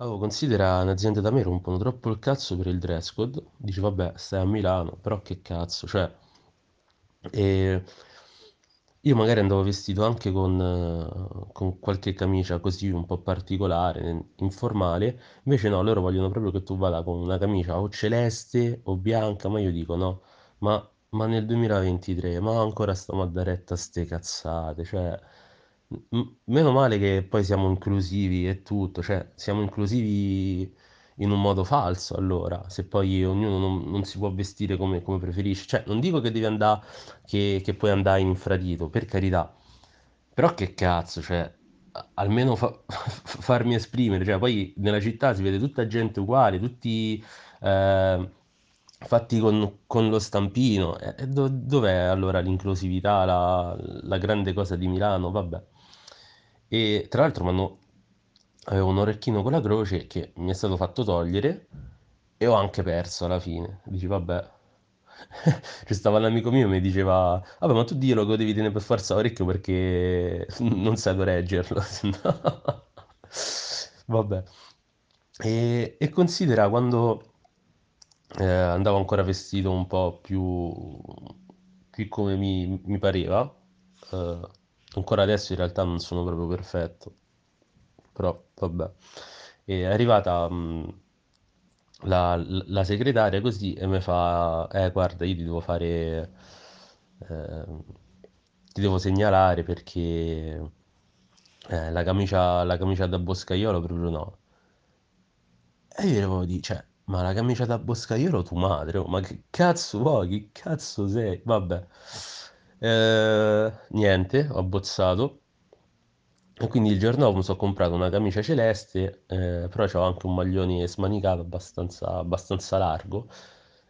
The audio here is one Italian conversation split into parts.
Oh, considera un'azienda da me rompono troppo il cazzo per il dress code. Dici, vabbè, stai a Milano, però che cazzo, cioè... E io magari andavo vestito anche con, eh, con qualche camicia così un po' particolare, informale, invece no, loro vogliono proprio che tu vada con una camicia o celeste o bianca, ma io dico no, ma, ma nel 2023, ma ancora stiamo a dare retta a ste cazzate, cioè, m- meno male che poi siamo inclusivi e tutto, cioè, siamo inclusivi in un modo falso allora, se poi ognuno non, non si può vestire come, come preferisce, cioè, non dico che devi andare che, che puoi andare in infradito, per carità. Però che cazzo, cioè, almeno fa- farmi esprimere, cioè, poi nella città si vede tutta gente uguale, tutti eh, fatti con, con lo stampino. E do- dov'è allora l'inclusività, la, la grande cosa di Milano? Vabbè. E tra l'altro m'hanno- avevo un orecchino con la croce che mi è stato fatto togliere e ho anche perso alla fine. Dici, vabbè. Ci stava l'amico mio e mi diceva, vabbè, ma tu dillo che lo devi tenere per forza orecchio perché non sai dove reggerlo. se no- Vabbè. E, e considera quando eh, andavo ancora vestito un po' più, più come mi, mi pareva, eh, ancora adesso in realtà non sono proprio perfetto, però vabbè. È arrivata mh, la, la segretaria così e mi fa, eh guarda, io ti devo fare, eh, ti devo segnalare perché eh, la camicia, la camicia da boscaiolo proprio no. E io devo dire, cioè, ma la camicia da boscaiolo tu madre, oh, ma che cazzo vuoi? Che cazzo sei? Vabbè. Eh, niente, ho abbozzato. E quindi il giorno dopo mi sono comprato una camicia celeste, eh, però c'ho anche un maglione smanicato abbastanza, abbastanza largo.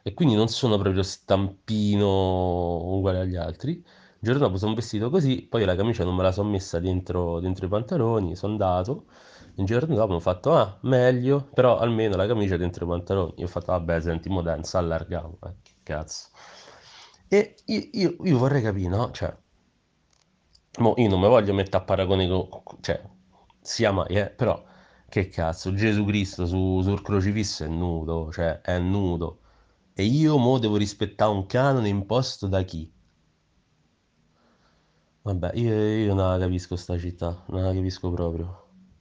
E quindi non sono proprio stampino uguale agli altri. Il giorno dopo sono vestito così, poi la camicia non me la sono messa dentro, dentro i pantaloni, sono andato. Il giorno dopo ho fatto, ah, meglio, però almeno la camicia dentro i pantaloni. Io ho fatto, vabbè, senti, mo dai, non eh, che cazzo. E io, io- io vorrei capire, no? Cioè, mo io non mi voglio mettere a paragone con... Cioè, sia mai, eh, però, che cazzo, Gesù Cristo su- sul crocifisso è nudo, cioè, è nudo. E io mo devo rispettare un canone imposto da chi? Vabbè, io, io non la capisco sta città, non la capisco proprio.